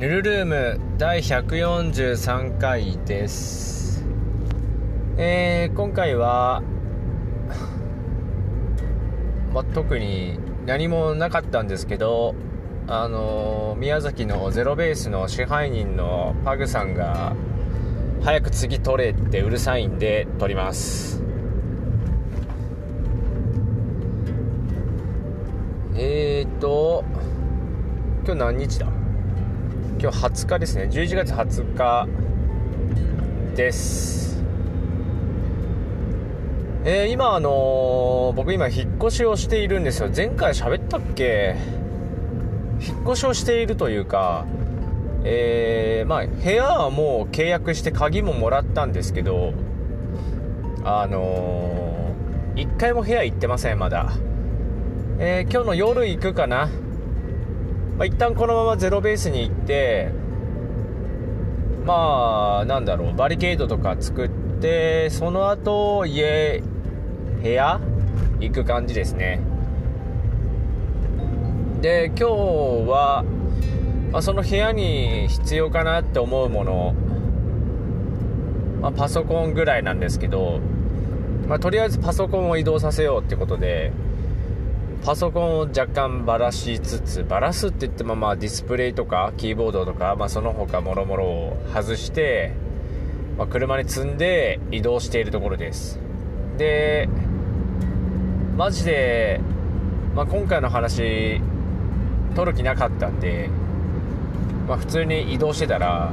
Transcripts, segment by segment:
ヌルルーム第143回です。えー、今回は、ま特に何もなかったんですけどあのー、宮崎のゼロベースの支配人のパグさんが早く次取れってうるさいんで取ります。えーと今日何日だ？今日20日ですね。11月20日です。えー、今あのー、僕今引っ越しをしているんですよ。前回喋ったっけ？引っ越しをしているというかえー、まあ部屋はもう契約して鍵ももらったんですけどあのー、1回も部屋行ってませんまだ。えー、今日の夜行くかな？まあ、一旦このままゼロベースに行ってまあなんだろうバリケードとか作ってその後家部屋行く感じですね。で今日は、まあ、その部屋に必要かなって思うもの、まあ、パソコンぐらいなんですけど、まあ、とりあえずパソコンを移動させようってことでパソコンを若干ばらしつつばらすって言ってもまあディスプレイとかキーボードとか、まあ、その他もろもろを外して、まあ、車に積んで移動しているところです。でマジで、まあ、今回の話取る気なかったんで、まあ、普通に移動してたら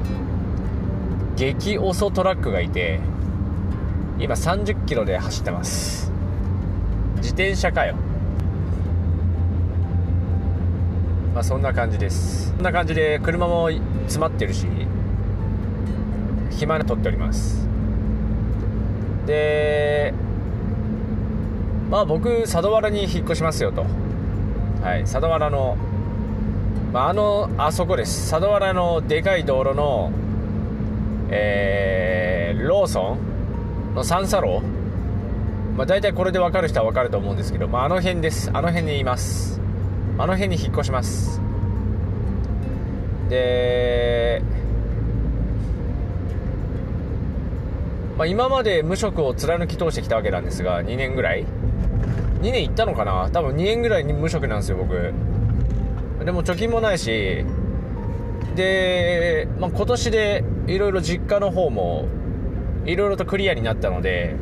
激遅トラックがいて今30キロで走ってます。自転車かよ。まあ、そんな感じです。そんな感じで車も詰まってるし暇な撮っております。でまあ僕佐渡原に引っ越しますよと。はい佐渡原の、まあ、あのあそこです。佐渡原のでかい道路のえー、ローソンの三叉路。まあ、大体これで分かる人は分かると思うんですけど、まあ、あの辺です。あの辺にいます。あの辺に引っ越します。で、まあ、今まで無職を貫き通してきたわけなんですが2年ぐらい？2年いったのかな？多分2年ぐらいに無職なんですよ僕。でも貯金もないしで、まあ、今年でいろいろ実家の方もいろいろとクリアになったので、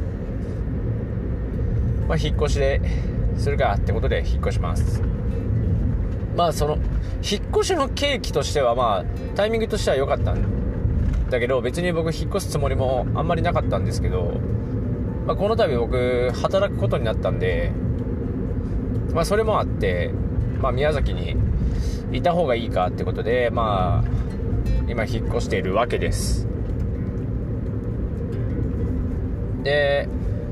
まあ、引っ越しでするかってことで引っ越します。まあその引っ越しの契機としてはまあタイミングとしては良かったんだけど別に僕引っ越すつもりもあんまりなかったんですけど、まあ、この度僕働くことになったんでまあそれもあって、まあ、宮崎にいた方がいいかってことでまあ今引っ越しているわけです。で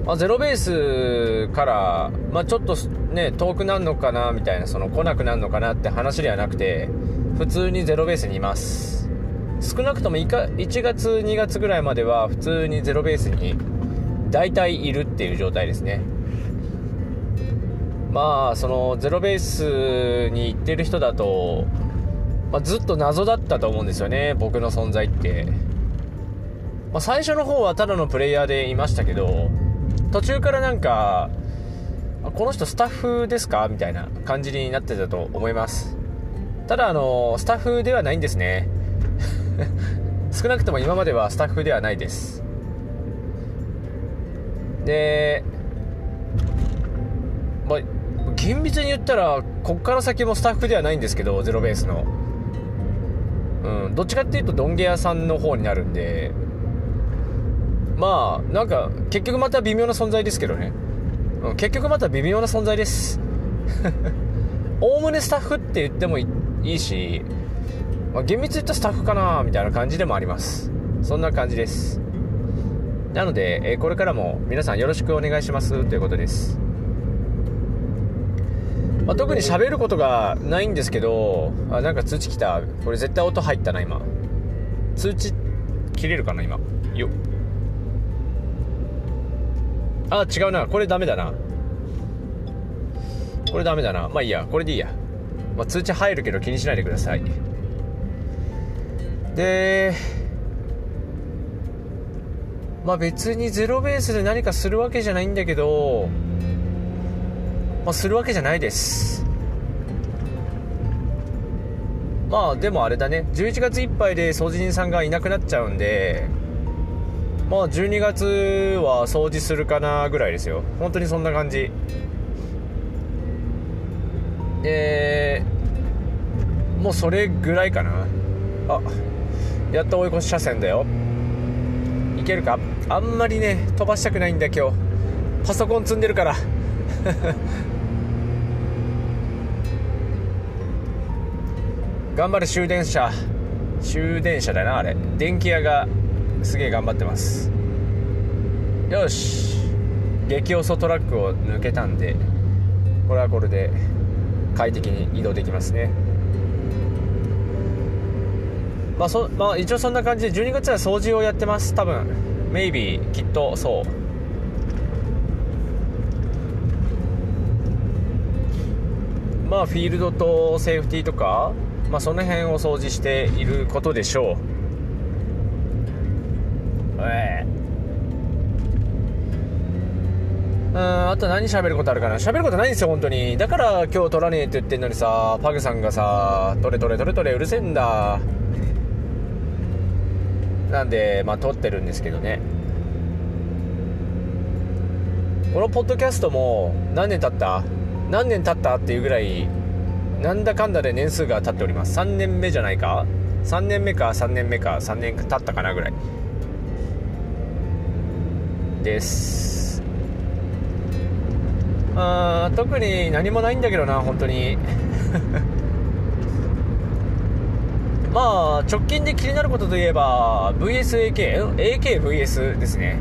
まあ、ゼロベースから、まあ、ちょっとね、遠くなるのかな、みたいな、その来なくなるのかなって話ではなくて、普通にゼロベースにいます。少なくとも1月、2月ぐらいまでは普通にゼロベースに大体いるっていう状態ですね。まあ、そのゼロベースに行ってる人だと、まあ、ずっと謎だったと思うんですよね、僕の存在って。まあ、最初の方はただのプレイヤーでいましたけど、途中からなんかこの人スタッフですか？みたいな感じになってたと思います。ただあのスタッフではないんですね。少なくとも今まではスタッフではないです。でまあ厳密に言ったらこっから先もスタッフではないんですけどゼロベースの。うんどっちかっていうとドンゲ屋さんの方になるんで。まあなんか結局また微妙な存在ですけどね、結局また微妙な存在です。おおむねスタッフって言ってもいいし、まあ、厳密に言ったスタッフかなみたいな感じでもあります。そんな感じです。なので、えこれからも皆さんよろしくお願いします。ということです、まあ、特に喋ることがないんですけどあなんか通知来た。これ絶対音入ったな今。通知切れるかな今。よっ。あ、違うな。これダメだな。これダメだな。まあいいや。これでいいや。まあ、通知入るけど気にしないでください。でまあ別にゼロベースで何かするわけじゃないんだけど、まあ、するわけじゃないですまあでもあれだね11月いっぱいで掃除人さんがいなくなっちゃうんでまあ12月は掃除するかなぐらいですよ。本当にそんな感じ。でもうそれぐらいかな。あやっと追い越し車線だよ。いけるか？あんまりね飛ばしたくないんだ今日。パソコン積んでるから。頑張る終電車。終電車だなあれ。電気屋がすげえ頑張ってます。よし。激遅トラックを抜けたんでこれはこれで快適に移動できますね。まあそまあ、一応そんな感じで12月は掃除をやってます。多分。maybe きっとそう。まあフィールドとセーフティーとか、まあ、その辺を掃除していることでしょう。んあと何喋ることあるかな？喋ることないんですよ本当に。だから今日撮らねえって言ってんのにさパグさんがさ「撮れ撮れ撮れ撮れうるせえんだ」なんでまあ撮ってるんですけどね。このポッドキャストも何年経った？何年経ったっていうぐらいなんだかんだで年数が経っております。3年目じゃないか？3年目か3年目か3年経ったかなぐらい。です。あ特に何もないんだけどな本当に まあ直近で気になることといえば VSAK?AKVS ですね、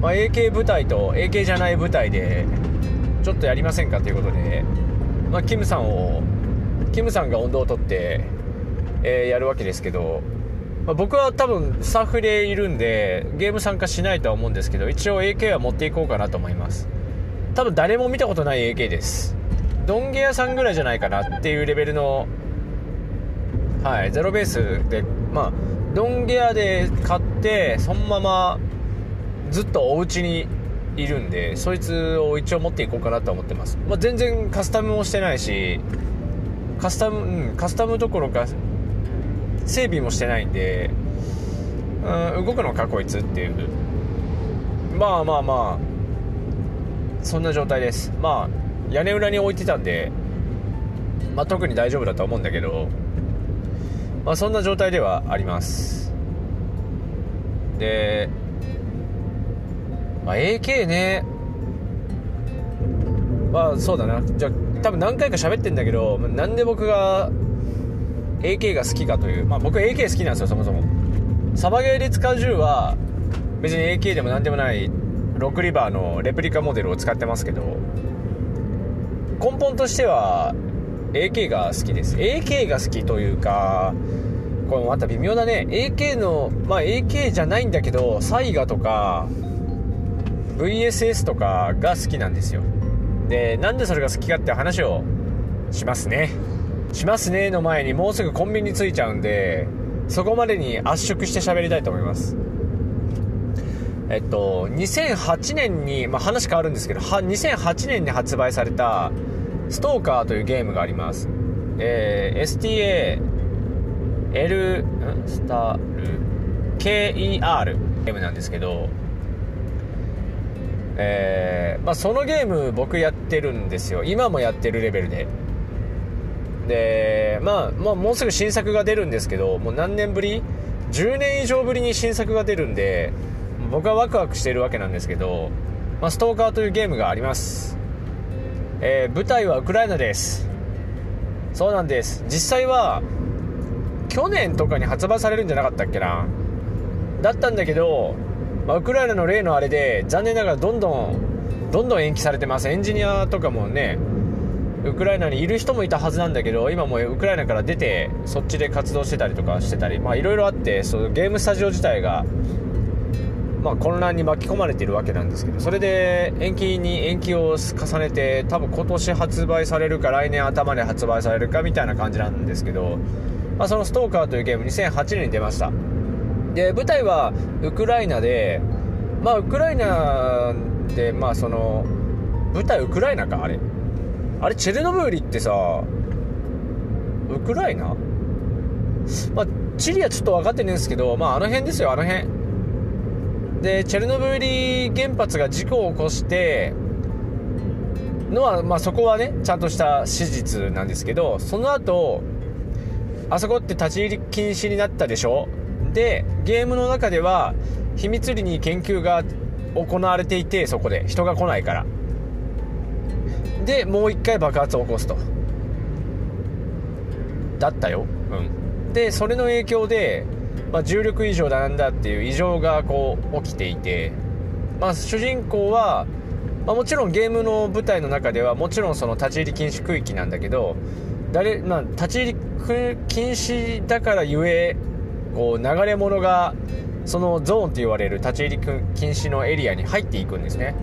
まあ、AK 部隊と AK じゃない部隊でちょっとやりませんかということで、まあ、キムさんをキムさんが温度を取って、えー、やるわけですけど、まあ、僕は多分スタッフでいるんでゲーム参加しないとは思うんですけど一応 AK は持っていこうかなと思います。多分誰も見たことない AK です。ドンゲ屋さんぐらいじゃないかなっていうレベルのはいゼロベースでまあドンゲ屋で買ってそのままずっとお家にいるんでそいつを一応持っていこうかなと思ってます、まあ、全然カスタムもしてないしカスタムうんカスタムどころか整備もしてないんでうん動くのかこいつっていう。まあまあまあそんな状態です。まあ屋根裏に置いてたんで、まあ、特に大丈夫だと思うんだけど、まあ、そんな状態ではあります。で、まあ、AK ね。まあそうだな。じゃあ多分何回か喋ってんだけどなんで僕が AK が好きかというまあ僕 AK 好きなんですよそもそも。サバゲーで使う銃は別に AK でも何でもないロックリバーのレプリカモデルを使ってますけど根本としては AK が好きです。AK が好きというかこれまた微妙だね。AK のまあ AK じゃないんだけどサイガとか VSS とかが好きなんですよ。でなんでそれが好きかって話をしますね。しますねの前にもうすぐコンビニ着いちゃうんでそこまでに圧縮して喋りたいと思いますえっと2008年に、まあ、話変わるんですけど2008年に発売されたストーカーというゲームがあります。えー、STA、L、スタル、KER ゲームなんですけど、えー、まあ、そのゲーム僕やってるんですよ。今もやってるレベルで。で、まあ、まあ、もうすぐ新作が出るんですけど、もう何年ぶり ?10 年以上ぶりに新作が出るんで、僕はワクワクしているわけなんですけど、まあ、ストーカーというゲームがあります。えー、舞台はウクライナですそうなんです実際は去年とかに発売されるんじゃなかったっけな？だったんだけど、まあ、ウクライナの例のあれで残念ながらどんどんどんどん延期されてますエンジニアとかもねウクライナにいる人もいたはずなんだけど今もウクライナから出てそっちで活動してたりとかしてたりまあいろいろあってそのゲームスタジオ自体がまあ、混乱に巻き込まれてるわけなんですけどそれで延期に延期を重ねて多分今年発売されるか来年頭で発売されるかみたいな感じなんですけどまあ、そのストーカーというゲーム2008年に出ました。で舞台はウクライナでまあウクライナでまあその舞台ウクライナかあれ。あれチェルノブイリってさウクライナ？まあチリはちょっと分かってないんですけどまああの辺ですよあの辺。でチェルノブイリ原発が事故を起こしてのは、まあ、そこはねちゃんとした史実なんですけどその後あそこって立ち入り禁止になったでしょ？でゲームの中では秘密裏に研究が行われていてそこで。人が来ないから。でもう一回爆発を起こすと。だったよ。うん。でそれの影響で、まあ、重力異常だなんだっていう異常がこう起きていて、まあ、主人公は、まあ、もちろんゲームの舞台の中ではもちろんその立ち入り禁止区域なんだけど誰、まあ、立ち入り禁止だからゆえこう流れ物がそのゾーンと言われる立ち入り禁止のエリアに入っていくんですね。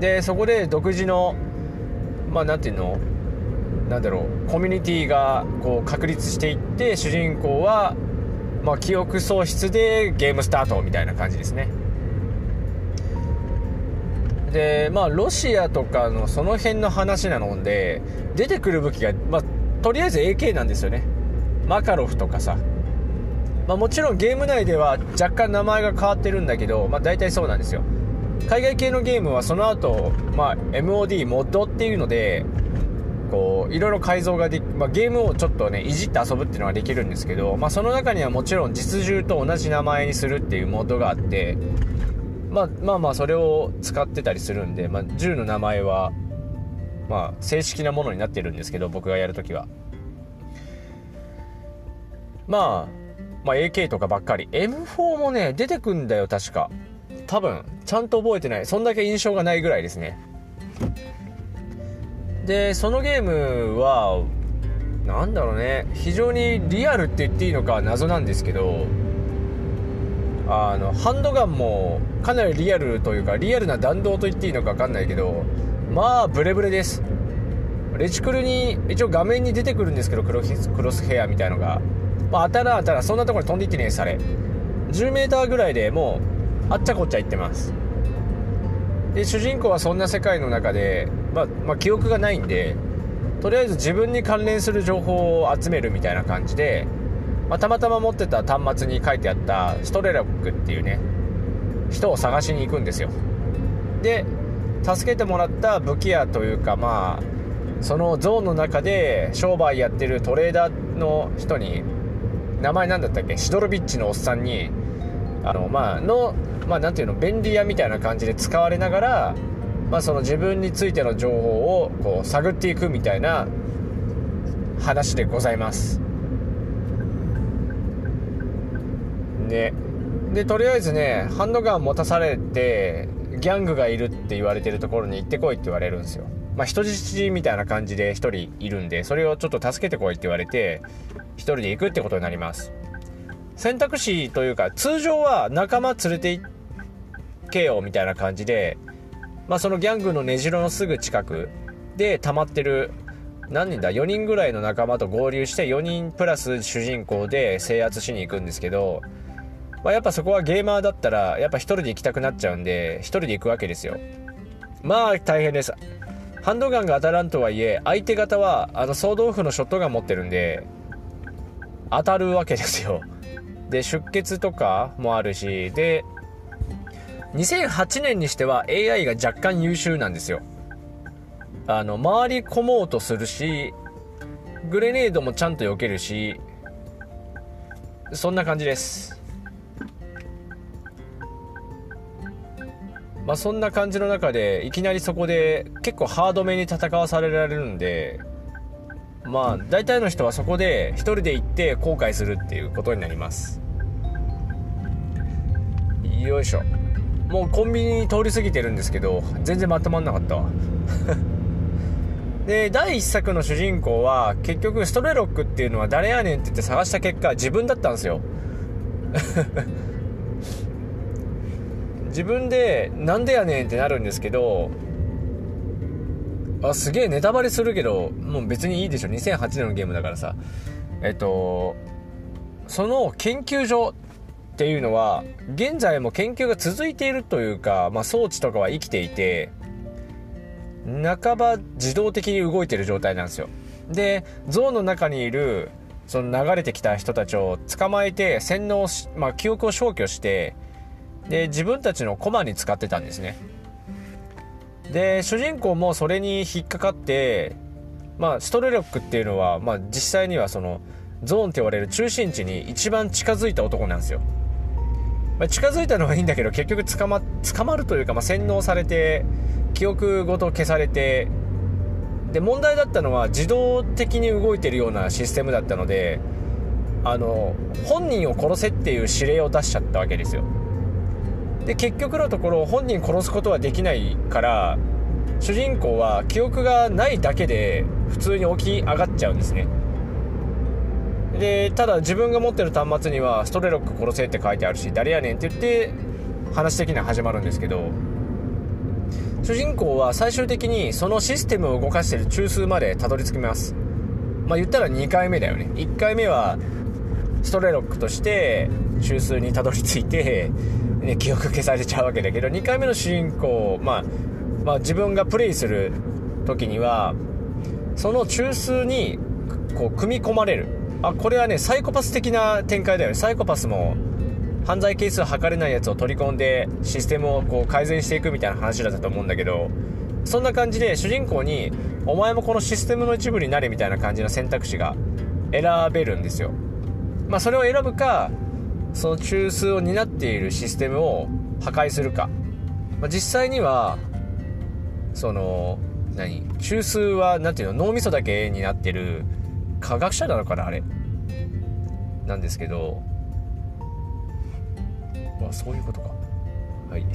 でそこで独自のまあ何ていうの？なんだろう。コミュニティがこう確立していって主人公は、まあ、記憶喪失でゲームスタートみたいな感じですね。でまあロシアとかのその辺の話なので出てくる武器が、まあ、とりあえず AK なんですよね。マカロフとかさ、まあ、もちろんゲーム内では若干名前が変わってるんだけど、まあ、大体そうなんですよ。海外系のゲームはその後、まあ MOD モッドっていうのでこういろいろ改造ができ、まあ、ゲームをちょっとねいじって遊ぶっていうのができるんですけど、まあ、その中にはもちろん実銃と同じ名前にするっていうモードがあって、まあ、まあまあそれを使ってたりするんで、まあ、銃の名前はまあ正式なものになってるんですけど僕がやるときは、まあ、まあ AK とかばっかり。M4 もね出てくんだよ確か。多分ちゃんと覚えてない。そんだけ印象がないぐらいですね。でそのゲームは何だろうね。非常にリアルって言っていいのか謎なんですけどあのハンドガンもかなりリアルというかリアルな弾道と言っていいのか分かんないけどまあブレブレです。レチクルに一応画面に出てくるんですけどクロクロスヘアみたいのが、まあ、当たら当たらそんなところに飛んでいってねえされ。10m ぐらいでもうあっちゃこっちゃ行ってます。で主人公はそんな世界の中で、まあ、まあ、記憶がないんでとりあえず自分に関連する情報を集めるみたいな感じで、まあ、たまたま持ってた端末に書いてあったストレラックっていうね人を探しに行くんですよ。で助けてもらった武器屋というかまあそのゾーンの中で商売やってるトレーダーの人に名前何だったっけ？シドロビッチのおっさんにあのまあのまあ、ていうの便利屋みたいな感じで使われながら、まあ、その自分についての情報をこう探っていくみたいな話でございます。ね。でとりあえずねハンドガン持たされてギャングがいるって言われてるところに行ってこいって言われるんですよ。まあ人質みたいな感じで1人いるんでそれをちょっと助けてこいって言われて1人で行くってことになります。選択肢というか通常は仲間連れて行けよみたいな感じで、まあ、そのギャングの根城のすぐ近くで溜まってる何人だ4人ぐらいの仲間と合流して4人プラス主人公で制圧しに行くんですけど、まあ、やっぱそこはゲーマーだったらやっぱ1人で行きたくなっちゃうんで1人で行くわけですよ。まあ大変です。ハンドガンが当たらんとはいえ相手方はあの総豆腐のショットガン持ってるんで当たるわけですよ。で出血とかもあるしで2008年にしては AI が若干優秀なんですよ。あの回り込もうとするしグレネードもちゃんと避けるしそんな感じです。まあそんな感じの中でいきなりそこで結構ハードめに戦わされられるんでまあ大体の人はそこで1人で行って後悔するっていうことになります。よいしょ。もうコンビニ通り過ぎてるんですけど全然まとまんなかったわ。で第1作の主人公は結局ストレロックっていうのは誰やねんって言って探した結果自分だったんですよ。自分でなんでやねんってなるんですけどあすげえネタバレするけどもう別にいいでしょ。2008年のゲームだからさ。えっとその研究所っていうのは現在も研究が続いているというか、まあ、装置とかは生きていて半ば自動的に動いてる状態なんですよ。でゾーンの中にいるその流れてきた人たちを捕まえて洗脳し、まあ、記憶を消去してで自分たちの駒に使ってたんですね。で主人公もそれに引っかかってまあストレロックっていうのは、まあ、実際にはそのゾーンって言われる中心地に一番近づいた男なんですよ、まあ、近づいたのはいいんだけど結局捕ま捕まるというか、まあ、洗脳されて記憶ごと消されてで問題だったのは自動的に動いてるようなシステムだったのであの本人を殺せっていう指令を出しちゃったわけですよ。で結局のところ本人殺すことはできないから主人公は記憶がないだけで普通に起き上がっちゃうんですね。でただ自分が持ってる端末にはストレロック殺せって書いてあるし誰やねんって言って話的には始まるんですけど主人公は最終的にそのシステムを動かしてる中枢までたどり着きます。まあ言ったら2回目だよね。1回目はストレロックとして中枢にたどり着いて、ね、記憶消されちゃうわけだけど2回目の主人公、まあ、まあ自分がプレイする時にはその中枢にこう組み込まれる。あこれはねサイコパス的な展開だよね。サイコパスも犯罪係数測れないやつを取り込んでシステムをこう改善していくみたいな話だったと思うんだけどそんな感じで主人公にお前もこのシステムの一部になれみたいな感じの選択肢が選べるんですよ。まあそれを選ぶかその中枢を担っているシステムを破壊するか、まあ、実際にはその何中枢は何ていうの脳みそだけになってる科学者なのかなあれ。なんですけどまあそういうことか。はい。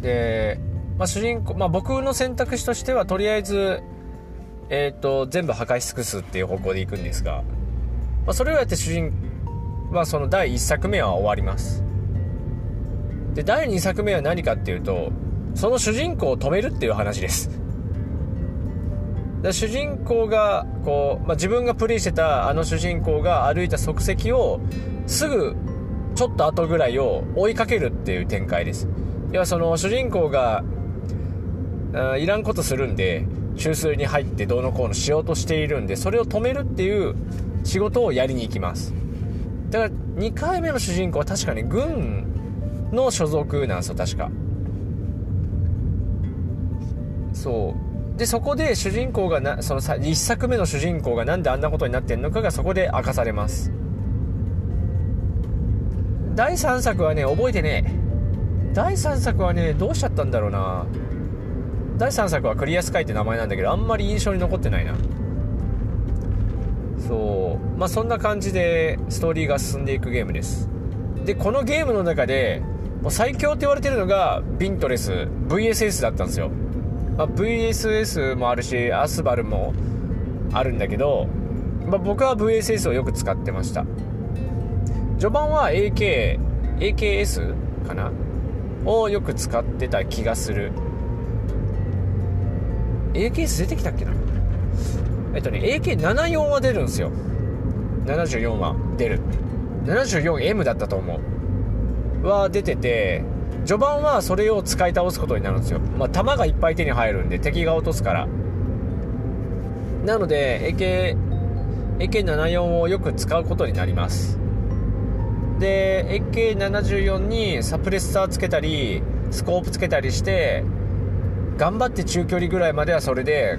で、まあ、主人公、まあ、僕の選択肢としてはとりあえずえ、ー、と全部破壊し尽くすっていう方向でいくんですが、まあ、それをやって主人まあその第1作目は終わります。で第2作目は何かっていうとその主人公を止めるっていう話です。主人公がこう、まあ、自分がプレイしてたあの主人公が歩いた足跡をすぐちょっと後ぐらいを追いかけるっていう展開です。要はその主人公がいらんことするんで中枢に入ってどうのこうのしようとしているんでそれを止めるっていう仕事をやりに行きます。だから2回目の主人公は確かに軍の所属なんですよ確か。そう。でそこで主人公がなその1作目の主人公が何であんなことになってんのかがそこで明かされます。第3作はね覚えてね第3作はねどうしちゃったんだろうな。第3作はクリアスカイって名前なんだけどあんまり印象に残ってないな。そう。まあそんな感じでストーリーが進んでいくゲームです。でこのゲームの中でもう最強って言われてるのがビントレス VSS だったんですよ。まあ、VSS もあるしアスバルもあるんだけど、まあ、僕は VSS をよく使ってました。序盤は AK AKS かな？をよく使ってた気がする。AKS 出てきたっけな？えっとね AK74 は出るんですよ74は出る 74M だったと思うは出てて序盤はそれを使い倒すことになるんですよ。まあ、弾がいっぱい手に入るんで敵が落とすから。なので、AK、AK74 をよく使うことになります。で、AK74 にサプレッサーつけたり、スコープつけたりして、頑張って中距離ぐらいまではそれで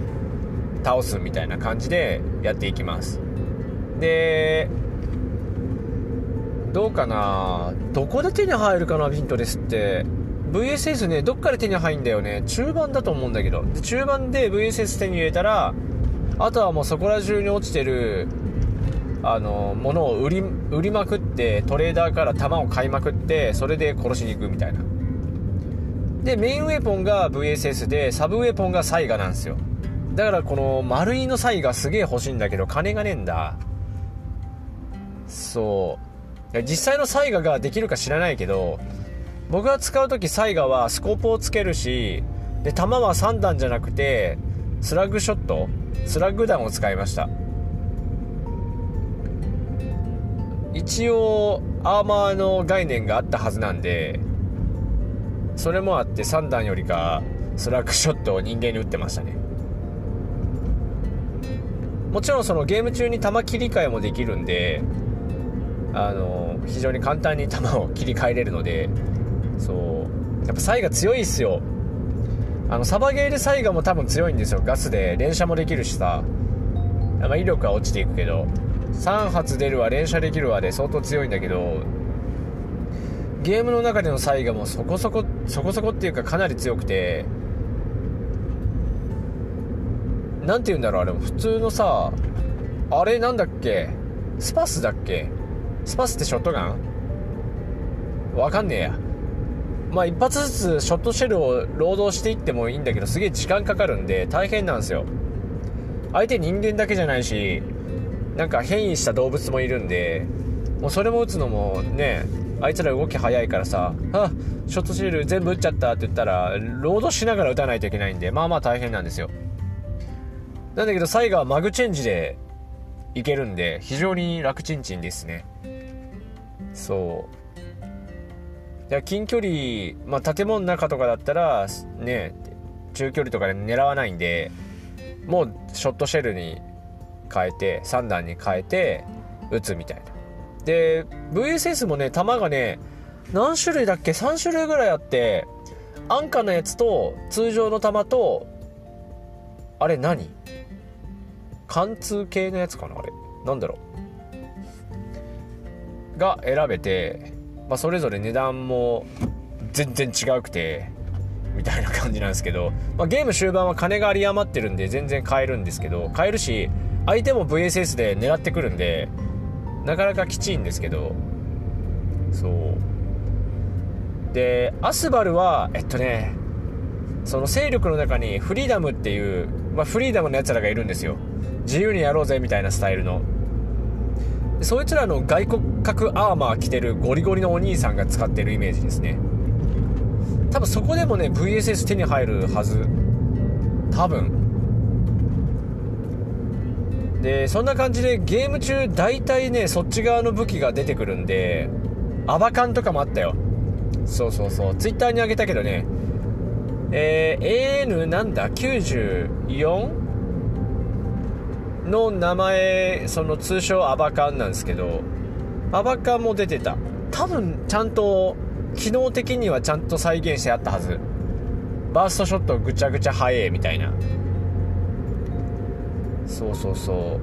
倒すみたいな感じでやっていきます。で、どうかな？どこで手に入るかな、ビントレスって。VSS ね、どっかで手に入るんだよね。中盤だと思うんだけど。で、中盤で VSS 手に入れたら、あとはもうそこら中に落ちてる、あの、ものを売り、売りまくって、トレーダーから弾を買いまくって、それで殺しに行くみたいな。で、メインウェポンが VSS で、サブウェポンがサイガなんですよ。だからこの丸いのサイがすげえ欲しいんだけど、金がねえんだ。そう。実際のサイガができるか知らないけど僕が使う時サイガはスコープをつけるしで弾は3弾じゃなくてスラッグショットスラッグ弾を使いました一応アーマーの概念があったはずなんでそれもあって3段よりかスラッグショットを人間に打ってましたね。もちろんそのゲーム中に球切り替えもできるんであの非常に簡単に球を切り替えれるのでそうやっぱサイガ強いっすよ。あのサバゲーでサイガも多分強いんですよ。ガスで連射もできるしさ、まあ、威力は落ちていくけど3発出るわ連射できるわで相当強いんだけどゲームの中でのサイガもそこそこそこそこっていうかかなり強くて何て言うんだろうあれ普通のさあれなんだっけ？スパスだっけ？スパスってショットガン？わかんねえや。まあ一発ずつショットシェルを労働していってもいいんだけどすげえ時間かかるんで大変なんですよ。相手人間だけじゃないしなんか変異した動物もいるんでもうそれも撃つのもねあいつら動き早いからさ「あショットシール全部撃っちゃった」って言ったらロードしながら撃たないといけないんでまあまあ大変なんですよ。なんだけどサイガーはマグチェンジでいけるんで非常に楽ちんちんですね。そう。いや近距離、まあ、建物の中とかだったらね中距離とかで狙わないんでもうショットシェルに変えて3段に変えて撃つみたいな。で VSS もね弾がね何種類だっけ？3種類ぐらいあって安価なやつと通常の弾とあれ何？貫通系のやつかなあれ。なんだろう。が選べて、まあ、それぞれ値段も全然違くてみたいな感じなんですけど、まあ、ゲーム終盤は金が有り余ってるんで全然買えるんですけど買えるし相手も VSS で狙ってくるんでなかなかきちいんですけど。そう。でアスバルはえっとねその勢力の中にフリーダムっていう、まあ、フリーダムのやつらがいるんですよ。自由にやろうぜみたいなスタイルの。そいつらの外骨格アーマー着てるゴリゴリのお兄さんが使ってるイメージですね。多分そこでもね VSS 手に入るはず。多分。でそんな感じでゲーム中大体ねそっち側の武器が出てくるんでアバカンとかもあったよ。そうそうそう。ツイッターにあげたけどね。えー、AN なんだ？94? の名前その通称アバカンなんですけどアバカンも出てた。多分ちゃんと機能的にはちゃんと再現してあったはず。バーストショットぐちゃぐちゃ速えみたいな。そうそうそう。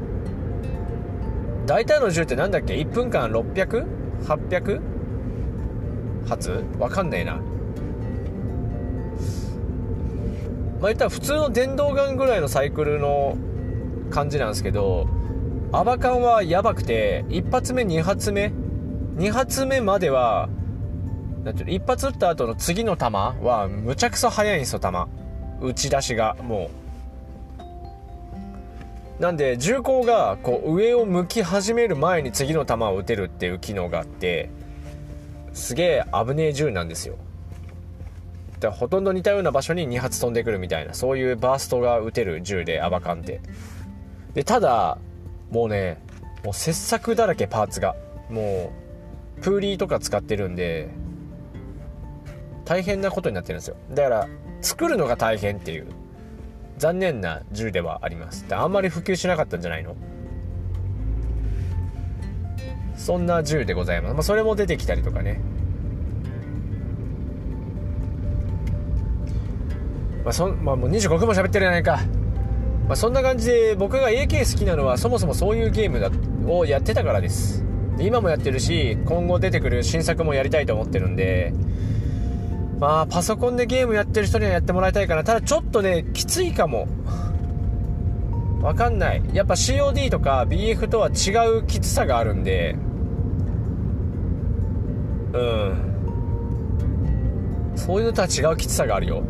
大体の銃って何だっけ？1分間 600?800? 発？わかんねえな。まあ言ったら普通の電動ガンぐらいのサイクルの感じなんですけどアバカンはやばくて1発目2発目？2発目まではなんていうの？1発撃った後の次の弾はむちゃくそ速いんですよ弾。打ち出しがもう。なんで銃口がこう上を向き始める前に次の弾を撃てるっていう機能があってすげえ危ねえ銃なんですよ。だほとんど似たような場所に2発飛んでくるみたいなそういうバーストが撃てる銃でアバカンって。でただもうねもう切削だらけパーツがもうプーリーとか使ってるんで大変なことになってるんですよ。だから作るのが大変っていう。残念な銃ではあります。あんまり普及しなかったんじゃないの？そんな銃でございます、まあ、それも出てきたりとかね。まあそまあ、もう25分も喋ってるじゃないか、まあ、そんな感じで僕が AK 好きなのはそもそもそういうゲームだをやってたからです。で今もやってるし今後出てくる新作もやりたいと思ってるんでまあ、パソコンでゲームやってる人にはやってもらいたいかな。ただちょっとね、きついかも。わかんない。やっぱ COD とか BF とは違うきつさがあるんで、うん。そういうのとは違うきつさがあるよ。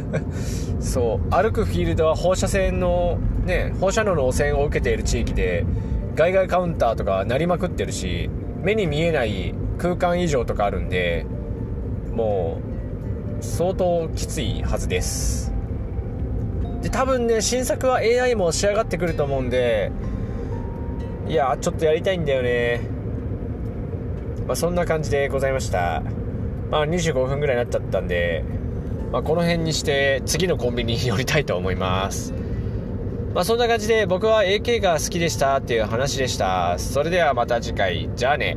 そう。歩くフィールドは放射線の、ね、放射能の汚染を受けている地域で、外外カウンターとかなりまくってるし、目に見えない空間異常とかあるんで、もう、相当きついはずです。で多分ね新作は AI も仕上がってくると思うんでいやちょっとやりたいんだよね。まあ、そんな感じでございました、まあ、25分ぐらいになっちゃったんで、まあ、この辺にして次のコンビニに寄りたいと思います。まあそんな感じで僕は AK が好きでしたっていう話でした。それではまた次回。じゃあね。